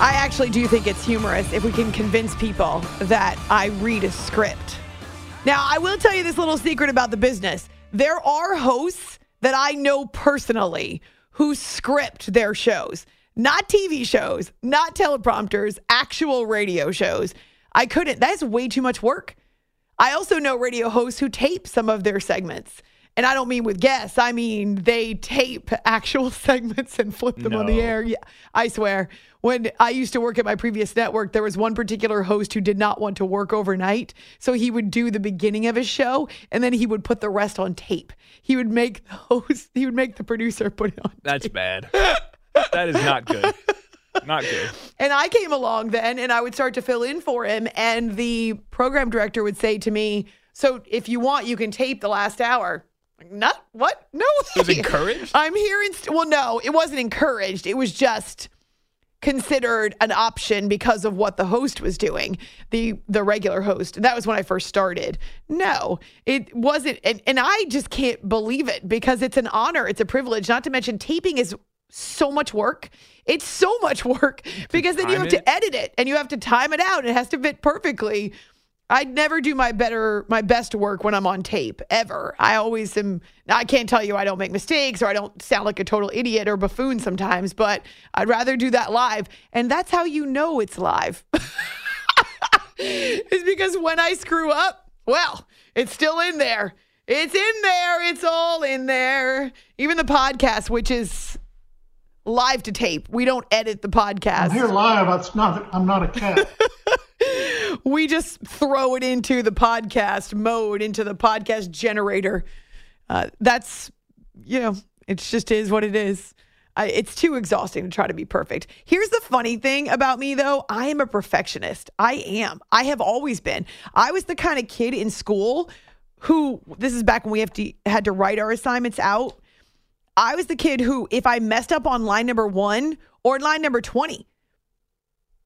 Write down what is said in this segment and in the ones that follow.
I actually do think it's humorous if we can convince people that I read a script. Now, I will tell you this little secret about the business. There are hosts that I know personally who script their shows, not TV shows, not teleprompters, actual radio shows. I couldn't. That's way too much work. I also know radio hosts who tape some of their segments. And I don't mean with guests. I mean they tape actual segments and flip them on the air. Yeah, I swear. When I used to work at my previous network, there was one particular host who did not want to work overnight. So he would do the beginning of his show and then he would put the rest on tape. He would make the host, he would make the producer put it on. That's bad. that is not good. Not good. And I came along then and I would start to fill in for him. And the program director would say to me, So if you want, you can tape the last hour. Not what? No. it Was encouraged? I'm here. In st- well, no, it wasn't encouraged. It was just considered an option because of what the host was doing the the regular host that was when i first started no it wasn't and, and i just can't believe it because it's an honor it's a privilege not to mention taping is so much work it's so much work because then you have to edit it and you have to time it out it has to fit perfectly I never do my better, my best work when I'm on tape ever. I always am. I can't tell you I don't make mistakes or I don't sound like a total idiot or buffoon sometimes, but I'd rather do that live. And that's how you know it's live. is because when I screw up, well, it's still in there. It's in there. It's all in there. Even the podcast, which is live to tape. We don't edit the podcast. I'm here live. It's not. I'm not a cat. we just throw it into the podcast mode, into the podcast generator. Uh, that's, you know, it just is what it is. I, it's too exhausting to try to be perfect. Here's the funny thing about me, though I am a perfectionist. I am. I have always been. I was the kind of kid in school who, this is back when we have to, had to write our assignments out. I was the kid who, if I messed up on line number one or line number 20,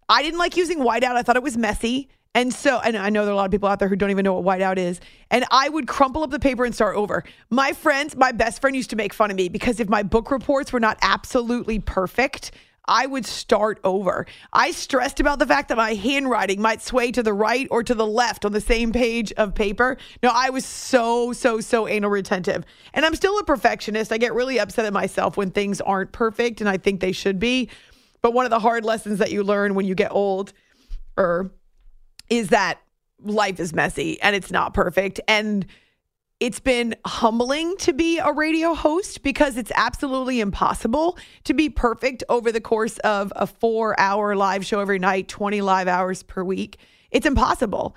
I didn't like using whiteout. I thought it was messy. And so, and I know there are a lot of people out there who don't even know what whiteout is. And I would crumple up the paper and start over. My friends, my best friend used to make fun of me because if my book reports were not absolutely perfect, I would start over. I stressed about the fact that my handwriting might sway to the right or to the left on the same page of paper. No, I was so, so, so anal retentive. And I'm still a perfectionist. I get really upset at myself when things aren't perfect and I think they should be. But one of the hard lessons that you learn when you get old or is that life is messy and it's not perfect. And it's been humbling to be a radio host because it's absolutely impossible to be perfect over the course of a four hour live show every night, 20 live hours per week. It's impossible.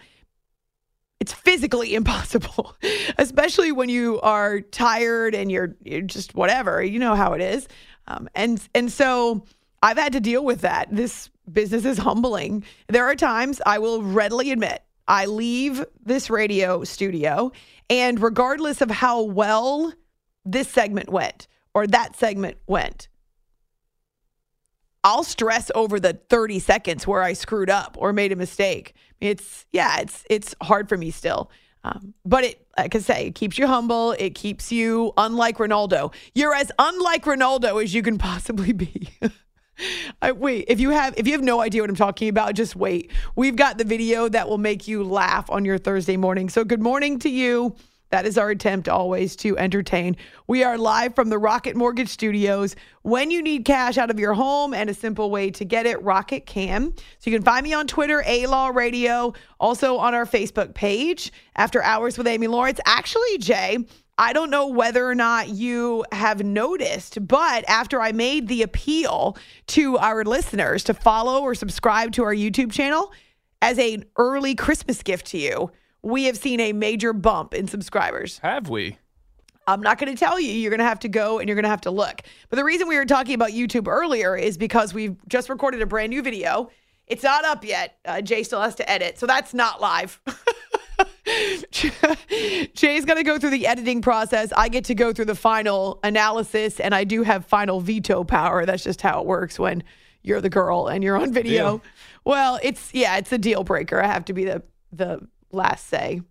It's physically impossible, especially when you are tired and you're, you're just whatever. You know how it is. Um, and and so I've had to deal with that. This business is humbling. There are times I will readily admit I leave this radio studio, and regardless of how well this segment went or that segment went, I'll stress over the 30 seconds where I screwed up or made a mistake. It's yeah, it's it's hard for me still. Um, but it, like I say, it keeps you humble. It keeps you unlike Ronaldo. You're as unlike Ronaldo as you can possibly be. I, wait, if you have if you have no idea what I'm talking about, just wait. We've got the video that will make you laugh on your Thursday morning. So good morning to you. That is our attempt always to entertain. We are live from the Rocket Mortgage Studios. When you need cash out of your home and a simple way to get it, Rocket can. So you can find me on Twitter, A Law Radio, also on our Facebook page, After Hours with Amy Lawrence. Actually, Jay, I don't know whether or not you have noticed, but after I made the appeal to our listeners to follow or subscribe to our YouTube channel as an early Christmas gift to you, we have seen a major bump in subscribers. Have we? I'm not going to tell you. You're going to have to go and you're going to have to look. But the reason we were talking about YouTube earlier is because we've just recorded a brand new video. It's not up yet. Uh, Jay still has to edit. So that's not live. Jay's going to go through the editing process. I get to go through the final analysis, and I do have final veto power. That's just how it works when you're the girl and you're on video. Well, it's yeah, it's a deal breaker. I have to be the the last say.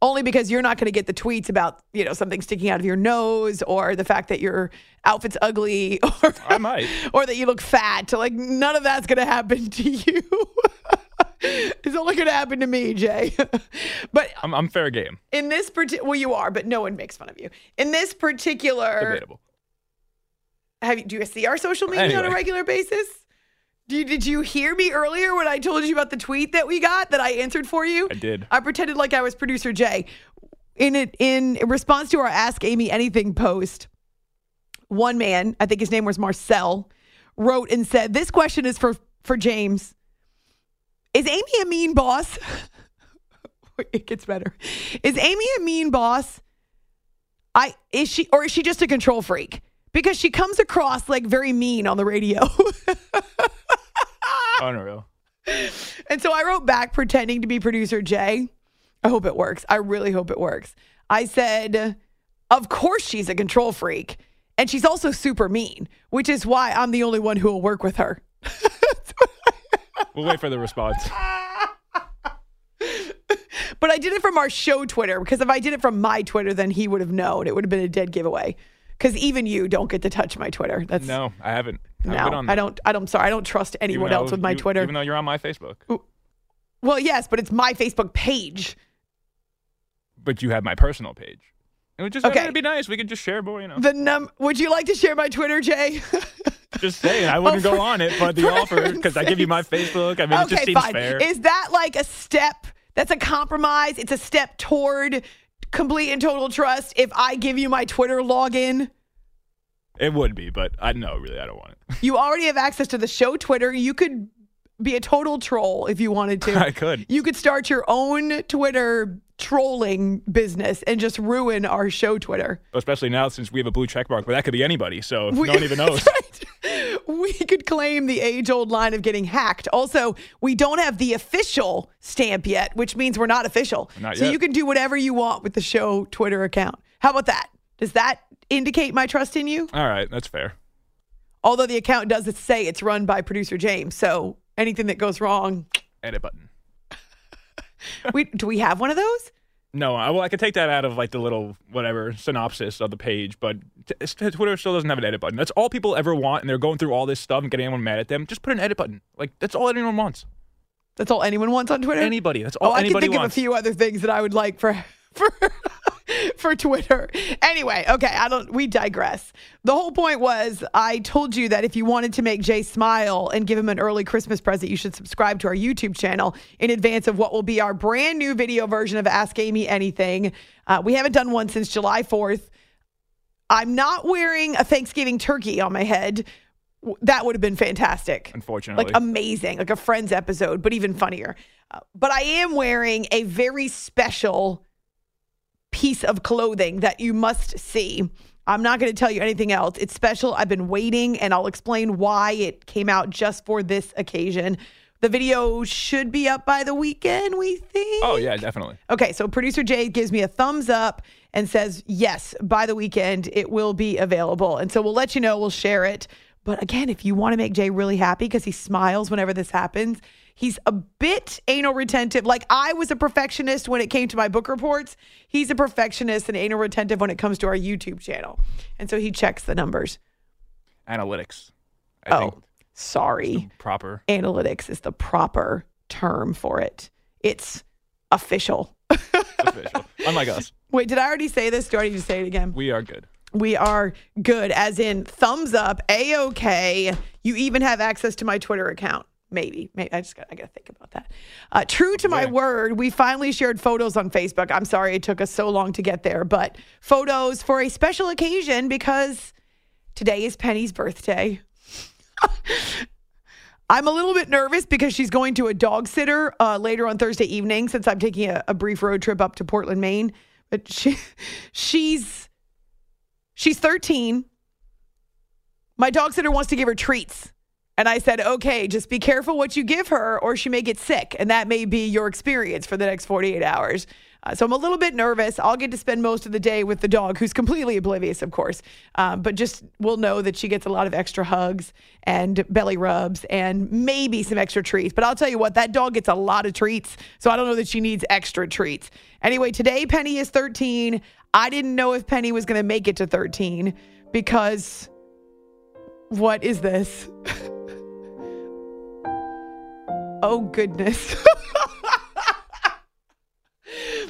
only because you're not going to get the tweets about you know something sticking out of your nose or the fact that your outfit's ugly or I might. or that you look fat. Like none of that's going to happen to you. it's only going to happen to me, Jay. but I'm, I'm fair game. in this particular, well, you are, but no one makes fun of you. In this particular, Debatable. have you, do you see our social media on a regular basis? Do you, did you hear me earlier when I told you about the tweet that we got that I answered for you? I did. I pretended like I was producer Jay. In it, in response to our Ask Amy Anything post, one man, I think his name was Marcel, wrote and said, "This question is for for James. Is Amy a mean boss? it gets better. Is Amy a mean boss? I is she or is she just a control freak? Because she comes across like very mean on the radio." Unreal. And so I wrote back pretending to be producer Jay. I hope it works. I really hope it works. I said, Of course she's a control freak. And she's also super mean, which is why I'm the only one who will work with her. We'll wait for the response. But I did it from our show Twitter because if I did it from my Twitter, then he would have known. It would have been a dead giveaway. Because even you don't get to touch my Twitter. That's No, I haven't. I no. I don't. I don't. Sorry, I don't trust anyone else with my you- Twitter. Even though you're on my Facebook. well, yes, but it's my Facebook page. But you have my personal page. It would just Okay. it'd be nice. We could just share more, you know. The num. Would you like to share my Twitter, Jay? Just saying, I wouldn't Oh, go on it, but the offer because I give you my Facebook. I mean, it just okay, seems fine. fair. Is that like a step? That's a compromise. It's a step toward complete and total trust. If I give you my Twitter login, It would be, but I no, really, I don't want it. you already have access to the show Twitter. You could be a total troll if you wanted to. I could. You could start your own Twitter trolling business and just ruin our show Twitter. Especially now since we have a blue check mark, but that could be anybody, so We- no one even knows. Right. We could claim the age old line of getting hacked. Also, we don't have the official stamp yet, which means we're not official. Not so yet. you can do whatever you want with the show Twitter account. How about that? Does that indicate my trust in you? All right, that's fair. Although the account does say it's run by producer James. So anything that goes wrong, Edit button. we do we have one of those? No, I, well, I could take that out of like the little whatever synopsis of the page, but t- t- Twitter still doesn't have an edit button. That's all people ever want, and they're going through all this stuff and getting anyone mad at them. Just put an edit button. Like that's all anyone wants. That's all anyone wants on Twitter? Anybody. That's all. Oh, I can anybody think wants. of a few other things that I would like for for for Twitter. Anyway, okay, I don't. We digress. The whole point was I told you that if you wanted to make Jay smile and give him an early Christmas present, you should subscribe to our YouTube channel in advance of what will be our brand new video version of Ask Amy Anything. Uh, we haven't done one since July fourth. I'm not wearing a Thanksgiving turkey on my head. That would have been fantastic Unfortunately, like amazing, like a Friends episode, but even funnier. Uh, but I am wearing a very special piece of clothing that you must see. I'm not going to tell you anything else. It's special. I've been waiting, and I'll explain why it came out just for this occasion. The video should be up by the weekend, we think. oh yeah, definitely. Okay, so producer Jay gives me a thumbs up and says, yes, by the weekend, it will be available. And so we'll let you know, we'll share it. But again, if you want to make Jay really happy because he smiles whenever this happens, he's a bit anal retentive. Like I was a perfectionist when it came to my book reports. He's a perfectionist and anal retentive when it comes to our YouTube channel. And so he checks the numbers. Analytics. I Oh, sorry. proper. Analytics is the proper term for it. It's official. official. Unlike us, Wait, did I already say this? Do I need to say it again? we are good. We are good, as in thumbs up, a okay. You even have access to my Twitter account. Maybe, maybe I just got I got to think about that. Uh, true to my Yeah. word, we finally shared photos on Facebook. I'm sorry it took us so long to get there, but photos for a special occasion because today is Penny's birthday. I'm a little bit nervous because she's going to a dog sitter uh, later on Thursday evening since I'm taking a, a brief road trip up to Portland, Maine. But she, she's she's 13. My dog sitter wants to give her treats. And I said, okay, just be careful what you give her or she may get sick. And that may be your experience for the next 48 hours. Uh, so I'm a little bit nervous. I'll get to spend most of the day with the dog, who's completely oblivious, of course, um, but just will know that she gets a lot of extra hugs and belly rubs and maybe some extra treats. But I'll tell you what, that dog gets a lot of treats. So I don't know that she needs extra treats. Anyway, today Penny is 13. I didn't know if Penny was going to make it to 13 because what is this? oh, goodness.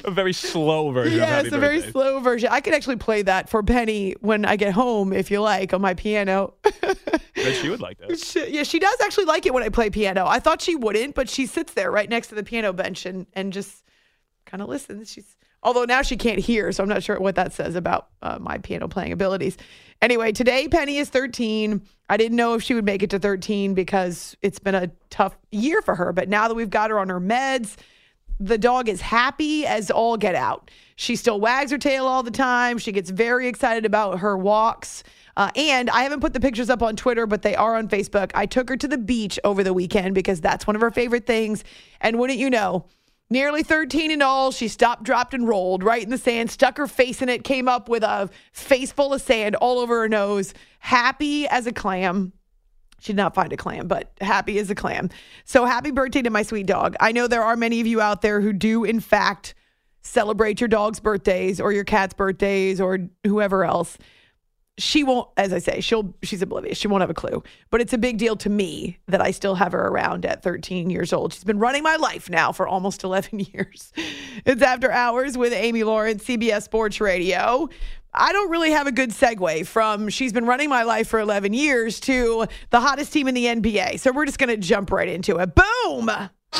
a very slow version. yeah, of Happy it's a very slow version. I could actually play that for Penny when I get home, if you like, on my piano. She would like that. She- yeah, she does actually like it when I play piano. I thought she wouldn't, but she sits there right next to the piano bench and, and just kind of listens. She's although now she can't hear, so I'm not sure what that says about uh, my piano playing abilities. Anyway, today Penny is 13. I didn't know if she would make it to 13 because it's been a tough year for her, but now that we've got her on her meds, the dog is happy as all get out. She still wags her tail all the time. She gets very excited about her walks. Uh, and I haven't put the pictures up on Twitter, but they are on Facebook. I took her to the beach over the weekend because that's one of her favorite things. And wouldn't you know, nearly 13 and all, she stopped, dropped, and rolled right in the sand, stuck her face in it, came up with a face full of sand all over her nose, happy as a clam. She did not find a clam, but happy as a clam. So happy birthday to my sweet dog. I know there are many of you out there who do, in fact, celebrate your dog's birthdays or your cat's birthdays or whoever else. She won't, as I say, she'll she's oblivious. She won't have a clue. But it's a big deal to me that I still have her around at 13 years old. She's been running my life now for almost 11 years. It's after hours with Amy Lawrence, CBS Sports Radio. I don't really have a good segue from she's been running my life for 11 years to the hottest team in the NBA. So we're just going to jump right into it. Boom!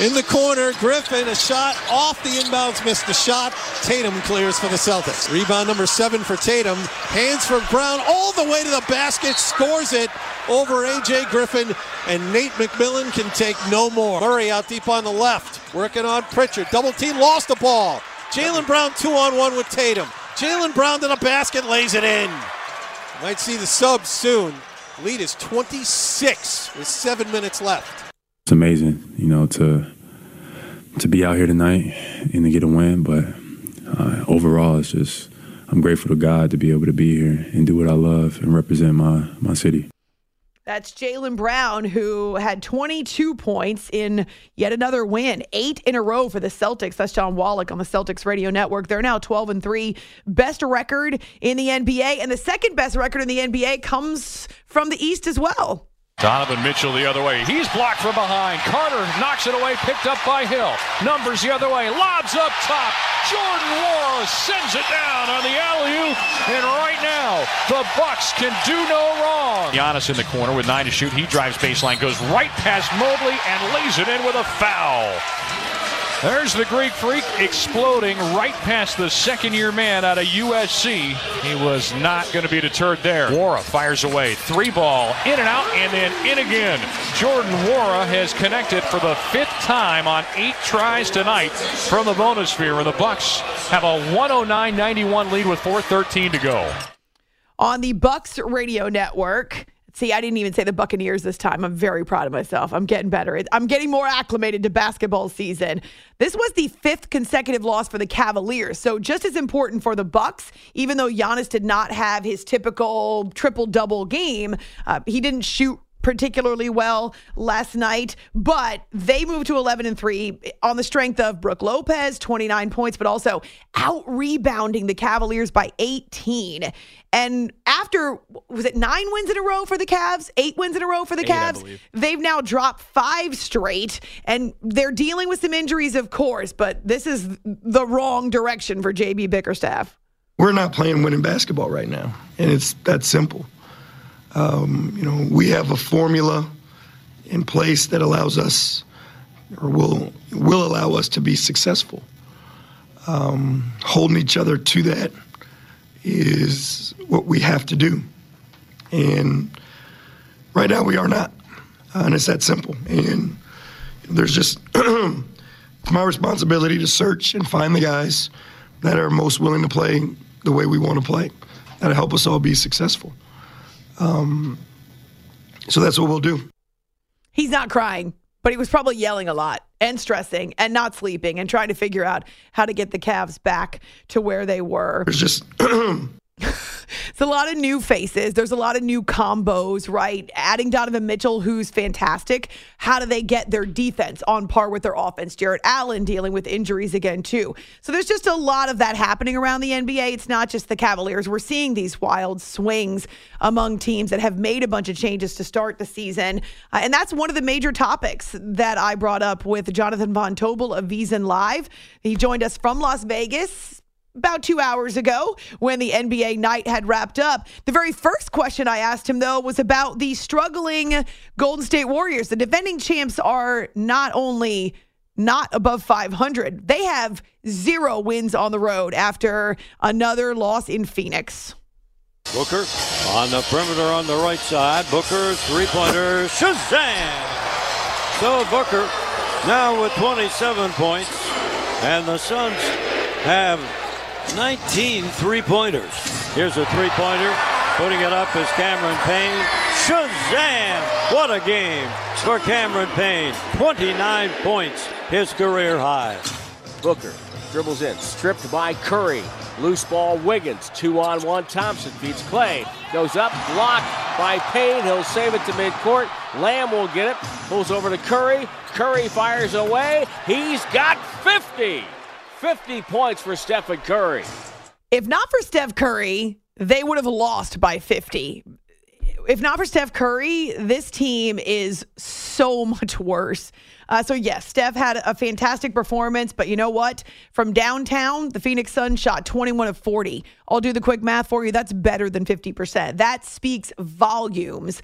In the corner, Griffin, a shot off the inbounds, missed the shot. Tatum clears for the Celtics. Rebound number seven for Tatum. Hands for Brown all the way to the basket, scores it over A.J. Griffin, and Nate McMillan can take no more. Murray out deep on the left, working on Pritchard. Double team, lost the ball. Jaylen Brown two on one with Tatum. Jaylen Brown to the basket, lays it in. Might see the subs soon. Lead is 26 with seven minutes left. It's amazing, you know, to to be out here tonight and to get a win. But uh, overall, it's just I'm grateful to God to be able to be here and do what I love and represent my my city. That's Jaylen Brown, who had 22 points in yet another win, eight in a row for the Celtics. That's John Wallach on the Celtics radio network. They're now 12 and 3, best record in the NBA. And the second best record in the NBA comes from the East as well. Donovan Mitchell the other way. He's blocked from behind. Carter knocks it away, picked up by Hill. Numbers the other way. Lobs up top. Jordan Nwora sends it down on the alley-oop. And right now, the Bucks can do no wrong. Giannis in the corner with nine to shoot. He drives baseline, goes right past Mobley, and lays it in with a foul. There's the Greek freak exploding right past the second year man out of USC. He was not going to be deterred there. Nwora fires away. Three ball in and out and then in again. Jordan Nwora has connected for the fifth time on eight tries tonight from the bonus sphere. And the Bucks have a 109-91 lead with 4.13 to go. on the Bucks radio network. See, I didn't even say the Buccaneers this time. I'm very proud of myself. I'm getting better. I'm getting more acclimated to basketball season. This was the fifth consecutive loss for the Cavaliers. So just as important for the Bucks, even though Giannis did not have his typical triple double game, uh, he didn't shoot particularly well last night, but they moved to 11 and 3 on the strength of Brook Lopez, 29 points, but also out rebounding the Cavaliers by 18. And after, was it nine wins in a row for the Cavs? Eight wins in a row for the Eight, Cavs? They've now dropped five straight, and they're dealing with some injuries, of course, but this is the wrong direction for JB Bickerstaff. we're not playing winning basketball right now, and it's that simple. Um, you know, we have a formula in place that allows us, or will will allow us to be successful. Um, holding each other to that is what we have to do, and right now we are not, uh, and it's that simple. And there's just it's my responsibility to search and find the guys that are most willing to play the way we want to play, that'll help us all be successful. Um, so that's what we'll do. He's not crying, but he was probably yelling a lot. And stressing and not sleeping and trying to figure out how to get the Cavs back to where they were. Just It's a lot of new faces. There's a lot of new combos, right? Adding Donovan Mitchell, who's fantastic. How do they get their defense on par with their offense? Jarrett Allen dealing with injuries again, too. So there's just a lot of that happening around the NBA. It's not just the Cavaliers. We're seeing these wild swings among teams that have made a bunch of changes to start the season. Uh, and that's one of the major topics that I brought up with Jonathan Von Tobel of VSiN Live. He joined us from Las Vegas about two hours ago when the NBA night had wrapped up. The very first question I asked him, though, was about the struggling Golden State Warriors. The defending champs are not only not above 500, they have zero wins on the road after another loss in Phoenix. Booker on the perimeter on the right side. Booker, three pointer, Shazam! So Booker now with 27 points, and the Suns have 19 three pointers. Here's a three pointer. Putting it up is Cameron Payne. Shazam! What a game for Cameron Payne. 29 points, his career high. Booker dribbles in, stripped by Curry. Loose ball, Wiggins. Two on one. Thompson beats Clay. Goes up, blocked by Payne. He'll save it to midcourt. Lamb will get it. Pulls over to Curry. Curry fires away. He's got 50. 50 points for Stephen Curry. If not for Steph Curry, they would have lost by 50. If not for Steph Curry, this team is so much worse. Uh, so, yes, Steph had a fantastic performance, but you know what? From downtown, the Phoenix Suns shot 21 of 40. I'll do the quick math for you. That's better than 50%. That speaks volumes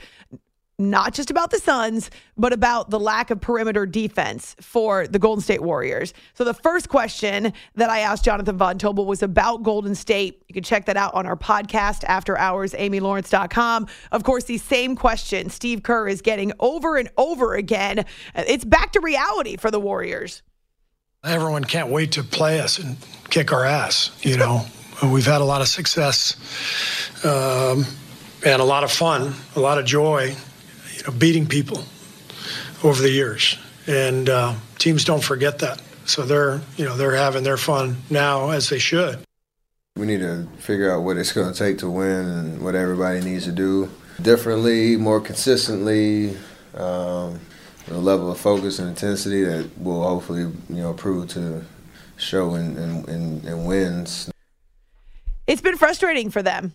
not just about the Suns, but about the lack of perimeter defense for the Golden State Warriors. So the first question that I asked Jonathan Von Tobel was about Golden State. You can check that out on our podcast after hours, amylawrence.com. Of course, the same question Steve Kerr is getting over and over again. It's back to reality for the Warriors. Everyone can't wait to play us and kick our ass, you know. We've had a lot of success um, and a lot of fun, a lot of joy know, beating people over the years, and uh, teams don't forget that. So they're you know they're having their fun now as they should. We need to figure out what it's going to take to win and what everybody needs to do differently, more consistently. Um, a level of focus and intensity that will hopefully you know prove to show in, in, in, in wins. It's been frustrating for them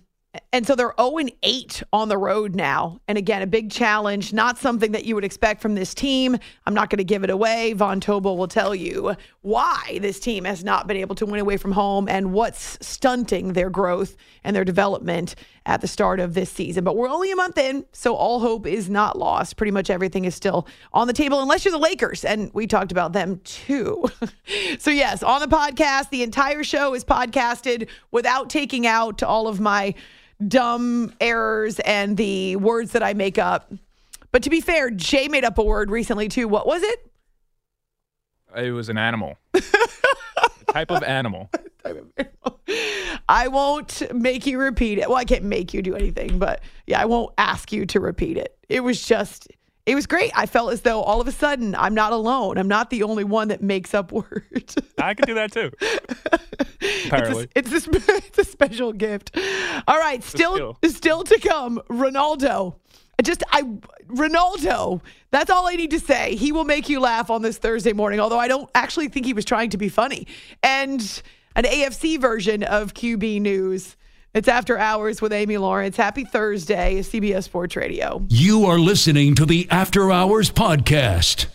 and so they're 0 8 on the road now. And again, a big challenge, not something that you would expect from this team. I'm not going to give it away. Von Tobel will tell you why this team has not been able to win away from home and what's stunting their growth and their development at the start of this season. But we're only a month in, so all hope is not lost. Pretty much everything is still on the table, unless you're the Lakers. And we talked about them too. so, yes, on the podcast, the entire show is podcasted without taking out all of my dumb errors and the words that I make up. But to be fair, Jay made up a word recently too. What was it? It was an animal. type of animal. I won't make you repeat it. Well, I can't make you do anything, but yeah, I won't ask you to repeat it. It was just it was great. I felt as though all of a sudden I'm not alone. I'm not the only one that makes up words. I can do that too. Apparently, it's a, it's a, it's a special gift. All right, still still to come. Ronaldo. Just I Ronaldo. That's all I need to say. He will make you laugh on this Thursday morning. Although I don't actually think he was trying to be funny. And an AFC version of QB news. It's After Hours with Amy Lawrence. Happy Thursday, CBS Sports Radio. You are listening to the After Hours Podcast.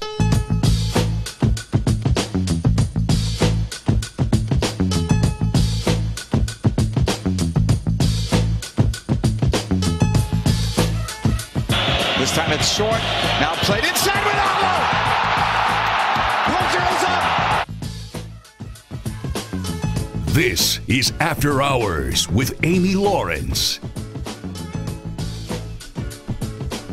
Time it's short. Now played inside Ronaldo. This is After Hours with Amy Lawrence.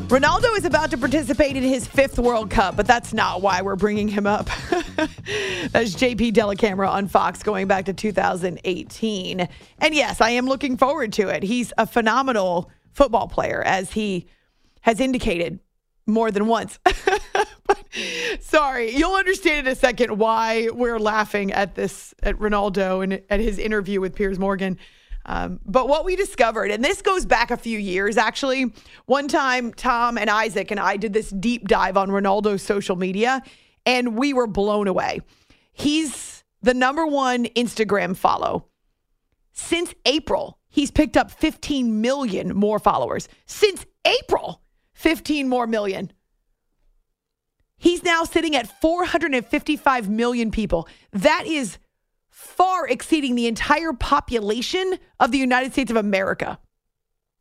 Ronaldo is about to participate in his fifth World Cup, but that's not why we're bringing him up. that's JP Dellacamera on Fox going back to 2018. And yes, I am looking forward to it. He's a phenomenal football player, as he has indicated more than once. Sorry, you'll understand in a second why we're laughing at this at Ronaldo and at his interview with Piers Morgan. Um, but what we discovered, and this goes back a few years actually. One time, Tom and Isaac and I did this deep dive on Ronaldo's social media, and we were blown away. He's the number one Instagram follow. Since April, he's picked up 15 million more followers. Since April, 15 more million. He's now sitting at 455 million people. That is far exceeding the entire population of the United States of America.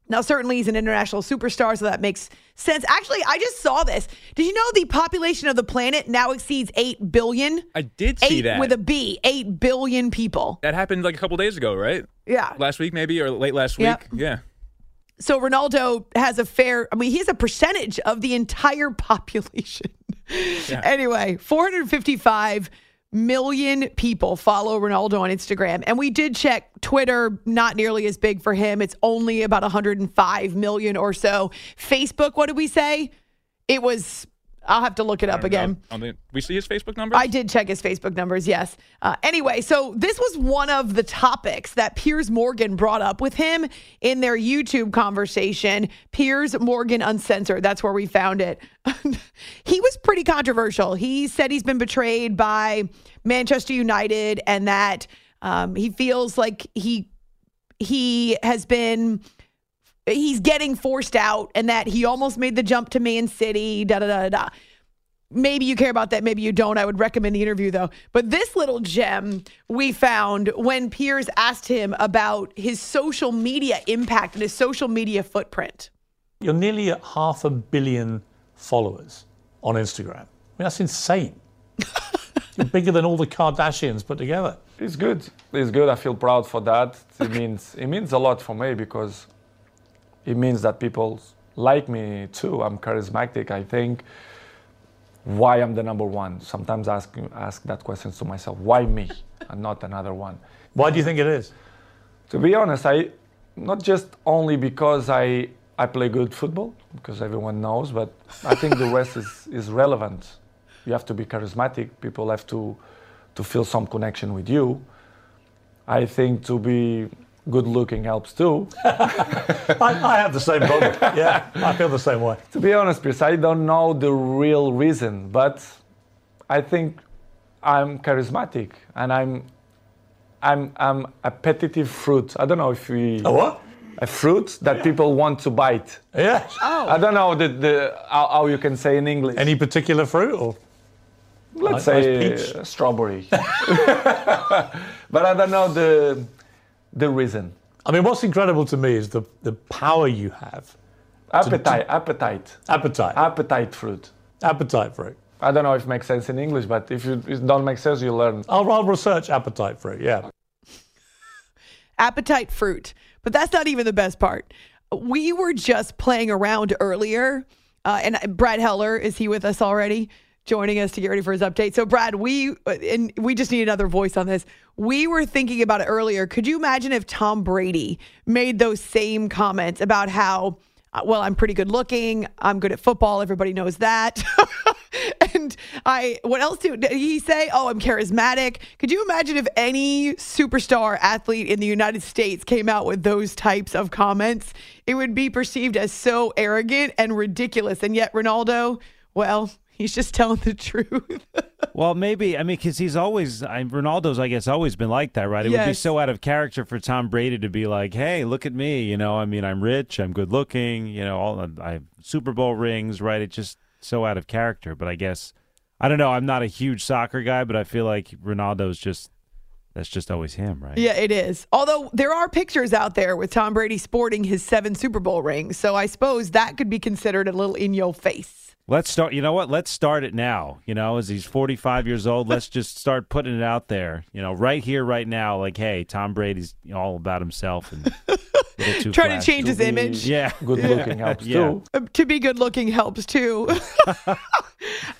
Now, certainly he's an international superstar, so that makes sense. Actually, I just saw this. Did you know the population of the planet now exceeds 8 billion? I did see Eight that. with a B, 8 billion people. that happened like a couple days ago, right? Yeah. Last week, maybe, or late last week. Yep. Yeah. So Ronaldo has a fair, I mean, he's a percentage of the entire population. Anyway, 455 million people follow Ronaldo on Instagram. And we did check Twitter, not nearly as big for him. It's only about 105 million or so. Facebook, what did we say? It was, I'll have to look it up again. On the, we see his Facebook number. I did check his Facebook numbers, yes. Uh, anyway, so this was one of the topics that Piers Morgan brought up with him in their YouTube conversation. Piers Morgan Uncensored, that's where we found it. he was pretty controversial. He said he's been betrayed by Manchester United and that um, he feels like he he has been he's getting forced out and that he almost made the jump to Man City, da da da da. da. Maybe you care about that, maybe you don't. I would recommend the interview though. But this little gem we found when Piers asked him about his social media impact and his social media footprint. You're nearly at half a billion followers on Instagram. I mean, that's insane. You're bigger than all the Kardashians put together. It's good. It's good. I feel proud for that. It means it means a lot for me because it means that people like me too. I'm charismatic. I think why I'm the number one. Sometimes I ask ask that question to myself. Why me and not another one? Why do you think it is? To be honest, I not just only because I I play good football because everyone knows, but I think the rest is is relevant. You have to be charismatic. People have to to feel some connection with you. I think to be good looking helps too. I, I have the same problem. Yeah, I feel the same way. To be honest, Chris, I don't know the real reason, but I think I'm charismatic and I'm I'm I'm a petitive fruit. I don't know if we A what? A fruit that people want to bite. Yeah. Oh. I don't know the, the how, how you can say in English. Any particular fruit or? Let's Nice- say nice strawberry. but I don't know the the reason. I mean, what's incredible to me is the, the power you have. Appetite, appetite, Appetite. appetite fruit. Appetite fruit. I don't know if it makes sense in English, but if you, it don't make sense, you learn. I'll, I'll research appetite fruit. Yeah. appetite fruit. But that's not even the best part. We were just playing around earlier, uh, and Brad Heller is he with us already? Joining us to get ready for his update. So, Brad, we and we just need another voice on this. We were thinking about it earlier. Could you imagine if Tom Brady made those same comments about how, uh, well, I'm pretty good looking, I'm good at football, everybody knows that, and I, what else did did he say? Oh, I'm charismatic. Could you imagine if any superstar athlete in the United States came out with those types of comments? It would be perceived as so arrogant and ridiculous. And yet, Ronaldo, well, he's just telling the truth. Well, maybe I mean because he's always I, Ronaldo's. I guess always been like that, right? It would be so out of character for Tom Brady to be like, "Hey, look at me," you know. I mean, I'm rich, I'm good looking, you know. All I have Super Bowl rings, right? It's just so out of character. But I guess I don't know. I'm not a huge soccer guy, but I feel like Ronaldo's just that's just always him, right? Yeah, it is. Although there are pictures out there with Tom Brady sporting his seven Super Bowl rings. So I suppose that could be considered a little in your face. Let's start. You know what? Let's start it now. You know, as he's 45 years old, let's just start putting it out there. You know, right here, right now. Like, hey, Tom Brady's all about himself and a little Trying to change his image. Yeah, Good looking helps Yeah. too. Uh, To be good looking helps too.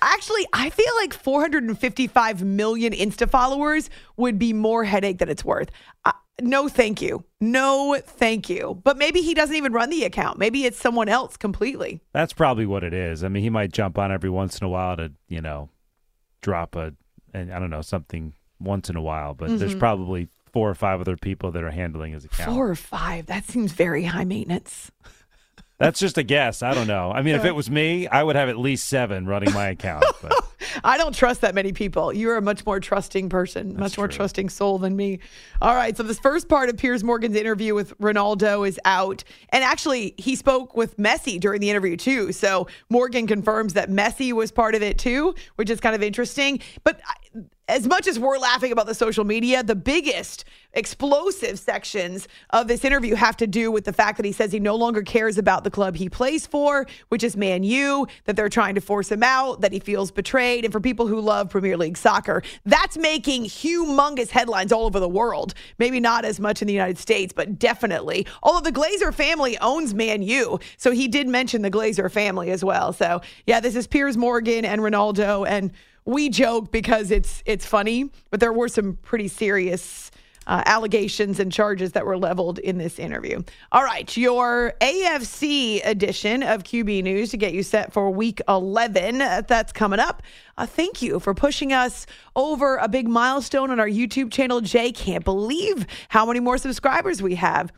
Actually, I feel like 455 million Insta followers would be more headache than it's worth. I, no, thank you. No, thank you. But maybe he doesn't even run the account. Maybe it's someone else completely. That's probably what it is. I mean, he might jump on every once in a while to, you know, drop a, and I don't know, something once in a while, but there's Mhm. probably four or five other people that are handling his account. Four or five. That seems very high maintenance. That's just a guess. I don't know. I mean, if it was me, I would have at least seven running my account. But I don't trust that many people. You're a much more trusting person, much more trusting soul than me. All right. So, this first part of Piers Morgan's interview with Ronaldo is out. And actually, he spoke with Messi during the interview, too. So, Morgan confirms that Messi was part of it, too, which is kind of interesting. But as much as we're laughing about the social media, the biggest explosive sections of this interview have to do with the fact that he says he no longer cares about the club he plays for, which is Man U, that they're trying to force him out, that he feels betrayed. And for people who love Premier League soccer, that's making humongous headlines all over the world. Maybe not as much in the United States, but definitely. Although the Glazer family owns Man U. So he did mention the Glazer family as well. So yeah, this is Piers Morgan and Ronaldo. And we joke because it's it's funny, but there were some pretty serious uh, allegations and charges that were leveled in this interview. All right, your AFC edition of QB News to get you set for Week 11. Uh, That's coming up. Uh, thank you for pushing us over a big milestone on our YouTube channel. Jay can't believe how many more subscribers we have.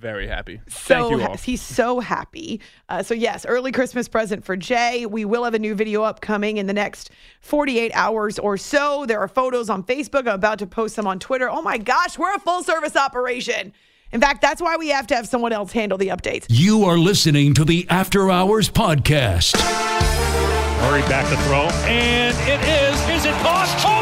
Very happy. So Thank you all. ha- he's so happy. Uh, so yes, early Christmas present for Jay. We will have a new video upcoming in the next 48 hours or so. There are photos on Facebook. I'm about to post them on Twitter. Oh my gosh, we're a full service operation. In fact, that's why we have to have someone else handle the updates. You are listening to the After Hours Podcast. Murray back to throw, and it is. Is it caught? Oh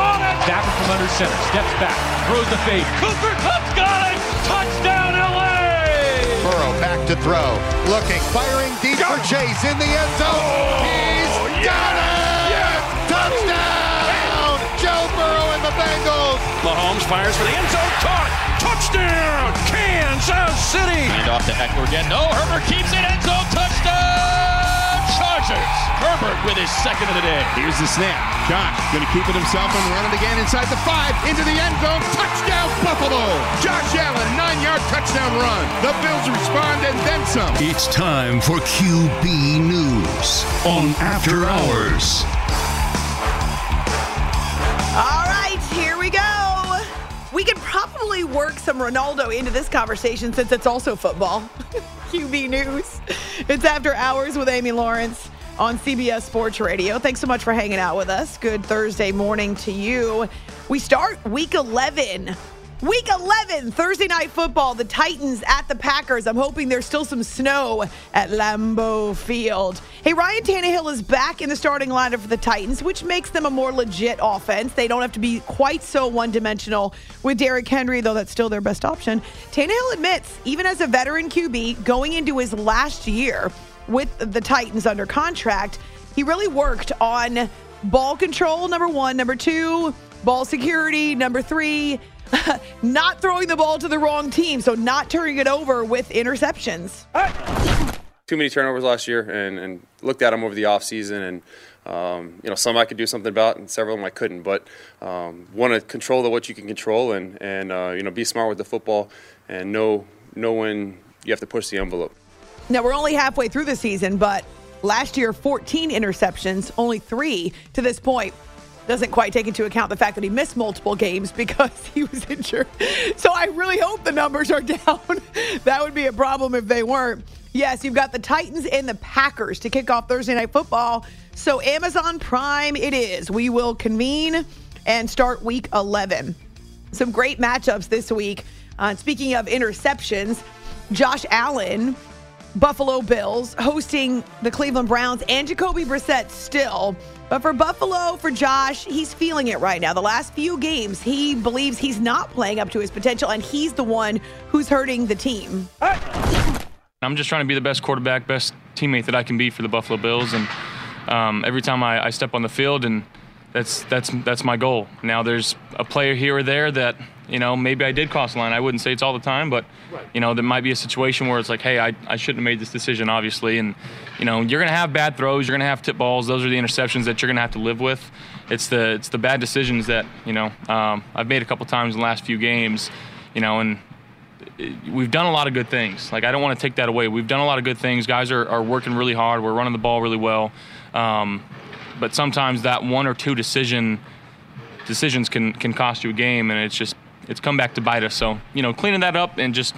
caught it! Back from under center, steps back, throws the fade. Cooper Kupp's got it! Touchdown, LA! Burrow back to throw. Looking, firing deep for Chase in the end zone. Oh, He's got it! Touchdown! Joe Burrow and the Bengals. Mahomes fires for the end zone, caught! Touchdown, Kansas City! Hand off to Ekeler again. No, Herbert keeps it. End zone touchdown! Chargers. Herbert with his second of the day. Here's the snap. Josh going to keep it himself and run it again inside the five, into the end zone. Touchdown, Buffalo! Josh Allen, nine-yard touchdown run. The Bills respond and then some. It's time for QB News on After Hours. All right, here we go. We could probably work some Ronaldo into this conversation since it's also football. QB News. It's after hours with Amy Lawrence on CBS Sports Radio. Thanks so much for hanging out with us. Good Thursday morning to you. We start week 11. Week 11, Thursday night football, the Titans at the Packers. I'm hoping there's still some snow at Lambeau Field. Hey, Ryan Tannehill is back in the starting lineup for the Titans, which makes them a more legit offense. They don't have to be quite so one dimensional with Derrick Henry, though that's still their best option. Tannehill admits, even as a veteran QB, going into his last year with the Titans under contract, he really worked on ball control, number one. Number two, ball security. Number three, not throwing the ball to the wrong team. So not turning it over with interceptions. too many turnovers last year and, and looked at them over the offseason and um, you know some I could do something about and several of them I couldn't but um, want to control the what you can control and and uh, you know be smart with the football and know know when you have to push the envelope. Now we're only halfway through the season, but last year 14 interceptions, only three to this point. Doesn't quite take into account the fact that he missed multiple games because he was injured. So I really hope the numbers are down. that would be a problem if they weren't. Yes, you've got the Titans and the Packers to kick off Thursday Night Football. So Amazon Prime it is. We will convene and start week 11. Some great matchups this week. Uh, speaking of interceptions, Josh Allen Buffalo Bills hosting the Cleveland Browns and Jacoby Brissett still. But for Buffalo, for Josh, he's feeling it right now. The last few games, he believes he's not playing up to his potential, and he's the one who's hurting the team. I'm just trying to be the best quarterback, best teammate that I can be for the Buffalo Bills, and um, every time I, I step on the field, and that's that's that's my goal. Now there's a player here or there that you know, maybe I did cross the line. I wouldn't say it's all the time, but you know, there might be a situation where it's like, hey, I, I shouldn't have made this decision, obviously. And you know, you're gonna have bad throws, you're gonna have tip balls. Those are the interceptions that you're gonna have to live with. It's the it's the bad decisions that you know um, I've made a couple times in the last few games, you know, and we've done a lot of good things. Like I don't want to take that away. We've done a lot of good things. Guys are, are working really hard. We're running the ball really well. Um, but sometimes that one or two decision decisions can can cost you a game, and it's just it's come back to bite us. So you know, cleaning that up and just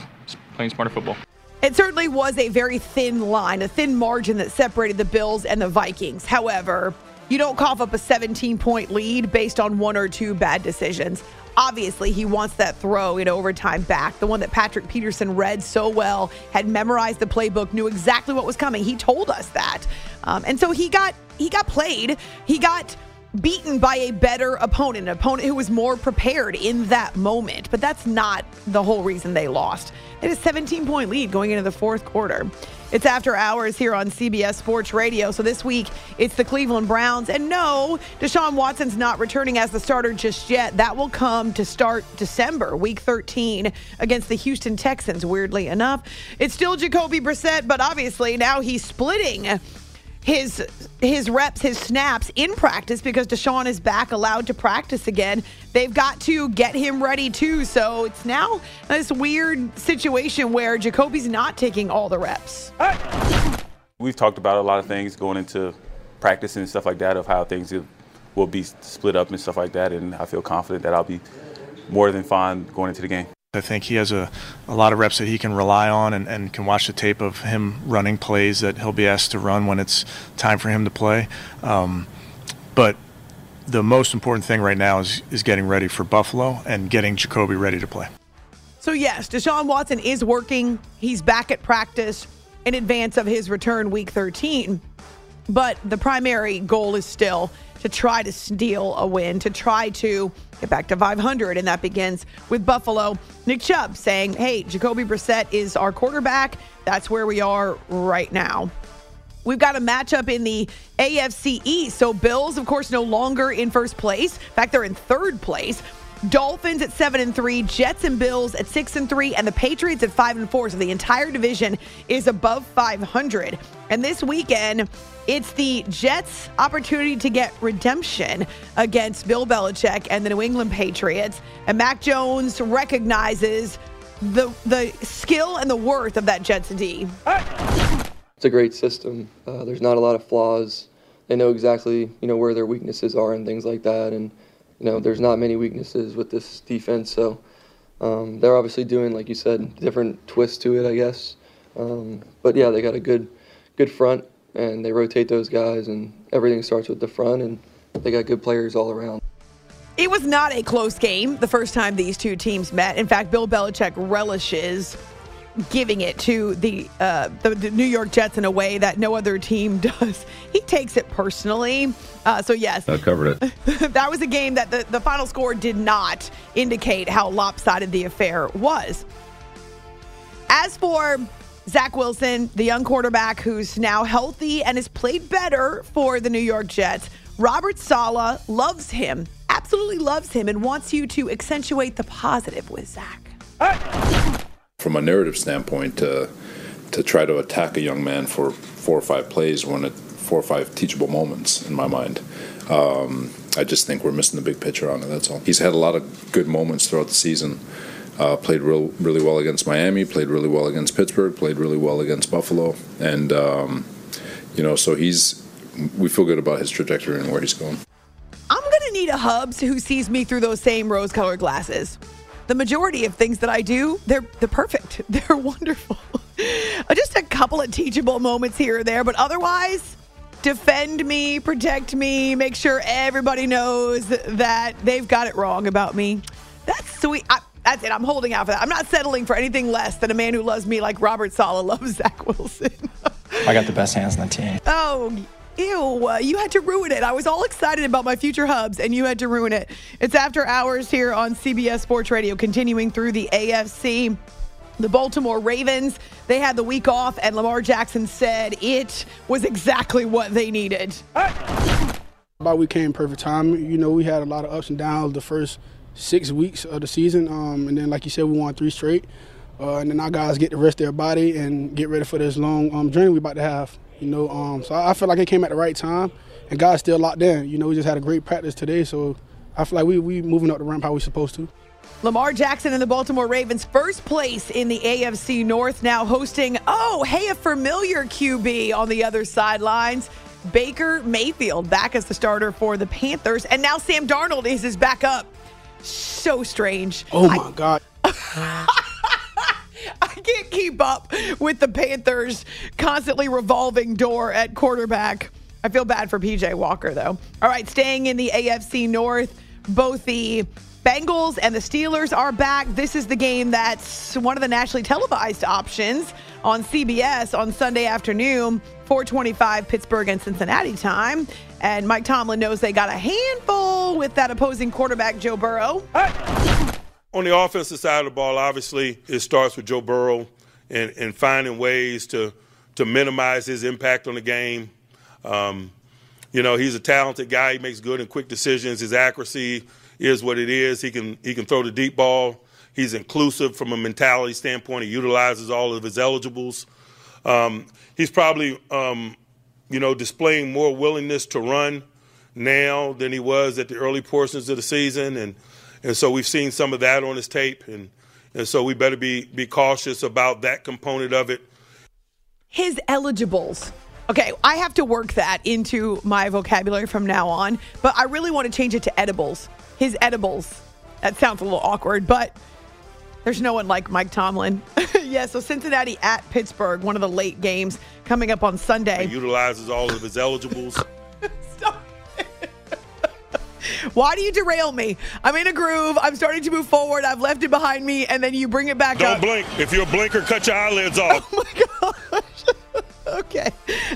playing smarter football. It certainly was a very thin line, a thin margin that separated the Bills and the Vikings. However, you don't cough up a 17 point lead based on one or two bad decisions. Obviously, he wants that throw in overtime back, the one that Patrick Peterson read so well, had memorized the playbook, knew exactly what was coming. He told us that, um, and so he got he got played. He got beaten by a better opponent, an opponent who was more prepared in that moment. But that's not the whole reason they lost. It is 17 point lead going into the fourth quarter. It's after hours here on CBS Sports Radio. So this week, it's the Cleveland Browns. And no, Deshaun Watson's not returning as the starter just yet. That will come to start December, week 13, against the Houston Texans, weirdly enough. It's still Jacoby Brissett, but obviously now he's splitting his his reps, his snaps in practice because Deshaun is back allowed to practice again. They've got to get him ready too. So it's now this weird situation where Jacoby's not taking all the reps. We've talked about a lot of things going into practice and stuff like that of how things will be split up and stuff like that. And I feel confident that I'll be more than fine going into the game. I think he has a, a lot of reps that he can rely on and, and can watch the tape of him running plays that he'll be asked to run when it's time for him to play. Um, but the most important thing right now is, is getting ready for Buffalo and getting Jacoby ready to play. So, yes, Deshaun Watson is working. He's back at practice in advance of his return week 13. But the primary goal is still to try to steal a win, to try to get back to 500. And that begins with Buffalo. Nick Chubb saying, hey, Jacoby Brissett is our quarterback. That's where we are right now. We've got a matchup in the AFC East. So, Bills, of course, no longer in first place. In fact, they're in third place. Dolphins at seven and three, Jets and Bills at six and three, and the Patriots at five and four. So the entire division is above 500. And this weekend, it's the Jets' opportunity to get redemption against Bill Belichick and the New England Patriots. And Mac Jones recognizes the the skill and the worth of that Jets D. It's a great system. Uh, there's not a lot of flaws. They know exactly you know where their weaknesses are and things like that. And you know, there's not many weaknesses with this defense. So um, they're obviously doing, like you said, different twists to it, I guess. Um, but yeah, they got a good, good front, and they rotate those guys, and everything starts with the front, and they got good players all around. It was not a close game the first time these two teams met. In fact, Bill Belichick relishes giving it to the, uh, the, the New York Jets in a way that no other team does. He takes it personally. Uh, so yes, I covered it. that was a game that the, the final score did not indicate how lopsided the affair was. As for Zach Wilson, the young quarterback who's now healthy and has played better for the New York Jets, Robert Saleh loves him, absolutely loves him, and wants you to accentuate the positive with Zach. From a narrative standpoint, to to try to attack a young man for four or five plays when it four or five teachable moments in my mind. Um, I just think we're missing the big picture on it. That's all. He's had a lot of good moments throughout the season. Uh, played real, really well against Miami. Played really well against Pittsburgh. Played really well against Buffalo. And um, you know, so he's. We feel good about his trajectory and where he's going. I'm gonna need a Hubs who sees me through those same rose-colored glasses. The majority of things that I do, they're they're perfect. They're wonderful. Just a couple of teachable moments here or there, but otherwise, defend me, protect me, make sure everybody knows that they've got it wrong about me. That's sweet. I, that's it. I'm holding out for that. I'm not settling for anything less than a man who loves me like Robert Saleh loves Zach Wilson. I got the best hands on the team. Oh, ew. Uh, you had to ruin it. I was all excited about my future hubs, and you had to ruin it. It's after hours here on CBS Sports Radio, continuing through the AFC. The Baltimore Ravens, they had the week off, and Lamar Jackson said it was exactly what they needed. Bye we came perfect time. You know, we had a lot of ups and downs the first six weeks of the season, um, and then like you said, we won three straight. Uh, and then our guys get to rest their body and get ready for this long um, journey we're about to have. You know, um, so I feel like it came at the right time, and guys still locked in. You know, we just had a great practice today, so I feel like we we moving up the ramp how we supposed to. Lamar Jackson and the Baltimore Ravens first place in the AFC North now hosting, oh, hey, a familiar QB on the other sidelines. Baker Mayfield back as the starter for the Panthers. And now Sam Darnold is his backup. So strange. Oh my God. I can't keep up with the Panthers' constantly revolving door at quarterback. I feel bad for PJ Walker, though. All right, staying in the AFC North, both the Bengals and the Steelers are back. This is the game that's one of the nationally televised options on CBS on Sunday afternoon, 425 Pittsburgh and Cincinnati time. And Mike Tomlin knows they got a handful with that opposing quarterback, Joe Burrow. On the offensive side of the ball, obviously, it starts with Joe Burrow and, and finding ways to, to minimize his impact on the game. Um, you know, he's a talented guy. He makes good and quick decisions. His accuracy is what it is. He can he can throw the deep ball. He's inclusive from a mentality standpoint. He utilizes all of his eligibles. Um, he's probably um, you know displaying more willingness to run now than he was at the early portions of the season, and and so we've seen some of that on his tape, and and so we better be be cautious about that component of it. His eligibles. Okay, I have to work that into my vocabulary from now on, but I really want to change it to edibles. His edibles. That sounds a little awkward, but there's no one like Mike Tomlin. yeah, so Cincinnati at Pittsburgh, one of the late games coming up on Sunday. He utilizes all of his eligibles. Why do you derail me? I'm in a groove. I'm starting to move forward. I've left it behind me, and then you bring it back Don't up. blink. If you're a blinker, cut your eyelids off. Oh my gosh. okay,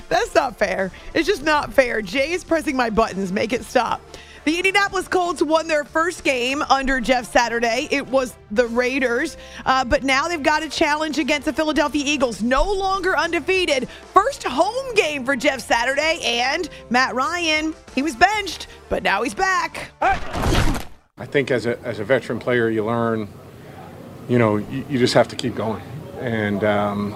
that's not fair. It's just not fair. Jay is pressing my buttons. Make it stop. The Indianapolis Colts won their first game under Jeff Saturday. It was the Raiders, uh, but now they've got a challenge against the Philadelphia Eagles. No longer undefeated. First home game for Jeff Saturday and Matt Ryan. He was benched, but now he's back. I think as a, as a veteran player, you learn, you know, you, you just have to keep going. And, um,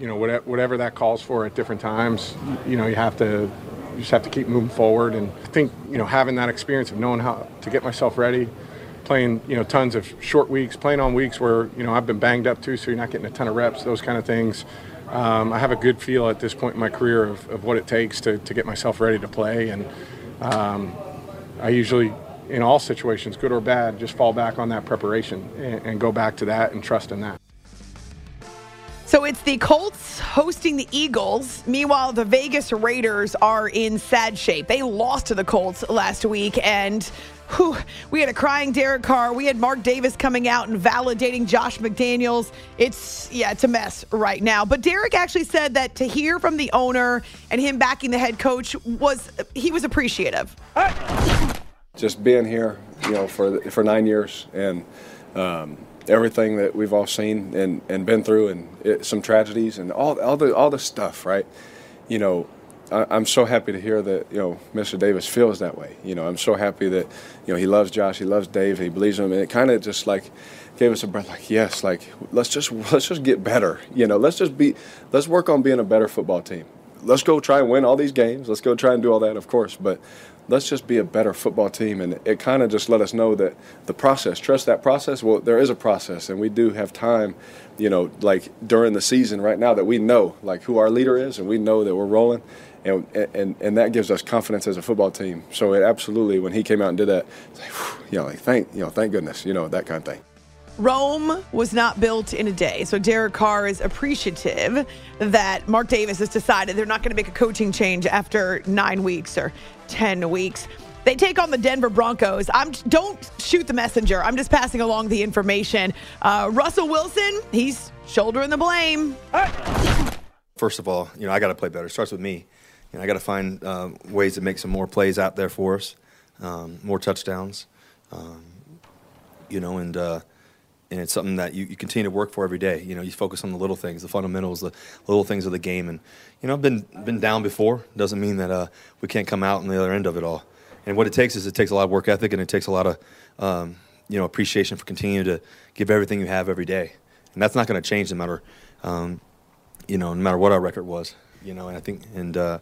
you know, whatever, whatever that calls for at different times, you, you know, you have to, just have to keep moving forward. And I think, you know, having that experience of knowing how to get myself ready, playing, you know, tons of short weeks, playing on weeks where, you know, I've been banged up too, so you're not getting a ton of reps, those kind of things. Um, I have a good feel at this point in my career of, of what it takes to, to get myself ready to play. And um, I usually, in all situations, good or bad, just fall back on that preparation and, and go back to that and trust in that. So it's the Colts hosting the Eagles. Meanwhile, the Vegas Raiders are in sad shape. They lost to the Colts last week, and whew, we had a crying Derek Carr. We had Mark Davis coming out and validating Josh McDaniels. It's yeah, it's a mess right now. But Derek actually said that to hear from the owner and him backing the head coach was he was appreciative. just being here, you know, for for nine years and um, everything that we've all seen and, and been through, and it, some tragedies and all all the all the stuff, right? You know, I, I'm so happy to hear that you know Mr. Davis feels that way. You know, I'm so happy that you know he loves Josh, he loves Dave, he believes him, and it kind of just like gave us a breath, like yes, like let's just let's just get better. You know, let's just be let's work on being a better football team. Let's go try and win all these games. Let's go try and do all that, of course, but let's just be a better football team. And it kind of just let us know that the process, trust that process. Well, there is a process, and we do have time, you know, like during the season right now that we know like who our leader is, and we know that we're rolling. And, and, and that gives us confidence as a football team. So it absolutely, when he came out and did that, like, whew, you know, like thank you know, thank goodness, you know, that kind of thing. Rome was not built in a day. So Derek Carr is appreciative that Mark Davis has decided they're not going to make a coaching change after nine weeks or 10 weeks. They take on the Denver Broncos. I'm don't shoot the messenger. I'm just passing along the information. Uh, Russell Wilson, he's shouldering the blame. First of all, you know I got to play better. It starts with me. You know I got to find um, ways to make some more plays out there for us, um, more touchdowns. Um, you know, and uh, and it's something that you, you continue to work for every day. You know, you focus on the little things, the fundamentals, the little things of the game. And you know, I've been been down before. Doesn't mean that uh, we can't come out on the other end of it all. and what it takes is it takes a lot of work ethic and it takes a lot of um, you know appreciation for continuing to give everything you have every day, and that's not going to change no matter um, you know no matter what our record was. You know, and I think and uh,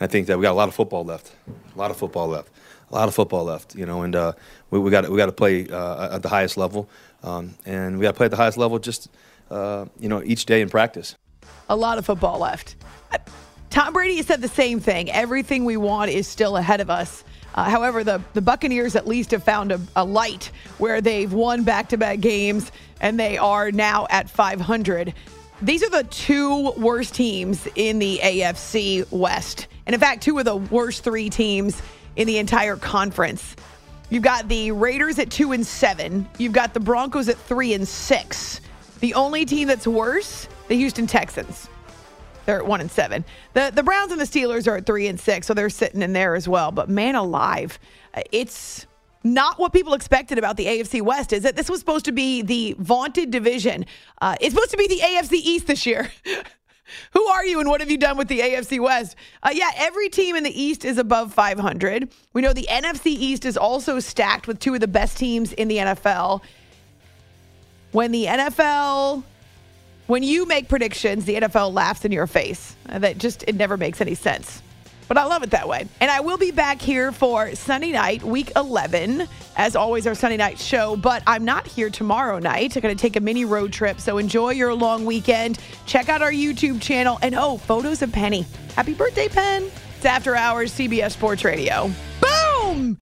I think that we got a lot of football left, a lot of football left, a lot of football left. You know, and uh, we, we got we got to play uh, at the highest level, um, and we got to play at the highest level just uh, you know each day in practice. A lot of football left. Tom Brady said the same thing. Everything we want is still ahead of us. Uh, however, the, the Buccaneers at least have found a, a light where they've won back to back games and they are now at 500. These are the two worst teams in the AFC West. And in fact, two of the worst three teams in the entire conference. You've got the Raiders at two and seven. You've got the Broncos at three and six. The only team that's worse, the Houston Texans. They're at one and seven. The the Browns and the Steelers are at three and six, so they're sitting in there as well. But man alive, it's not what people expected about the AFC West. Is that this was supposed to be the vaunted division? Uh, it's supposed to be the AFC East this year. Who are you and what have you done with the AFC West? Uh, yeah, every team in the East is above 500. We know the NFC East is also stacked with two of the best teams in the NFL. When the NFL when you make predictions, the NFL laughs in your face. Uh, That just, it never makes any sense. But I love it that way. And I will be back here for Sunday night, week 11, as always, our Sunday night show. But I'm not here tomorrow night. I'm going to take a mini road trip. So enjoy your long weekend. Check out our YouTube channel. And oh, photos of Penny. Happy birthday, Pen. It's After Hours, CBS Sports Radio. Boom!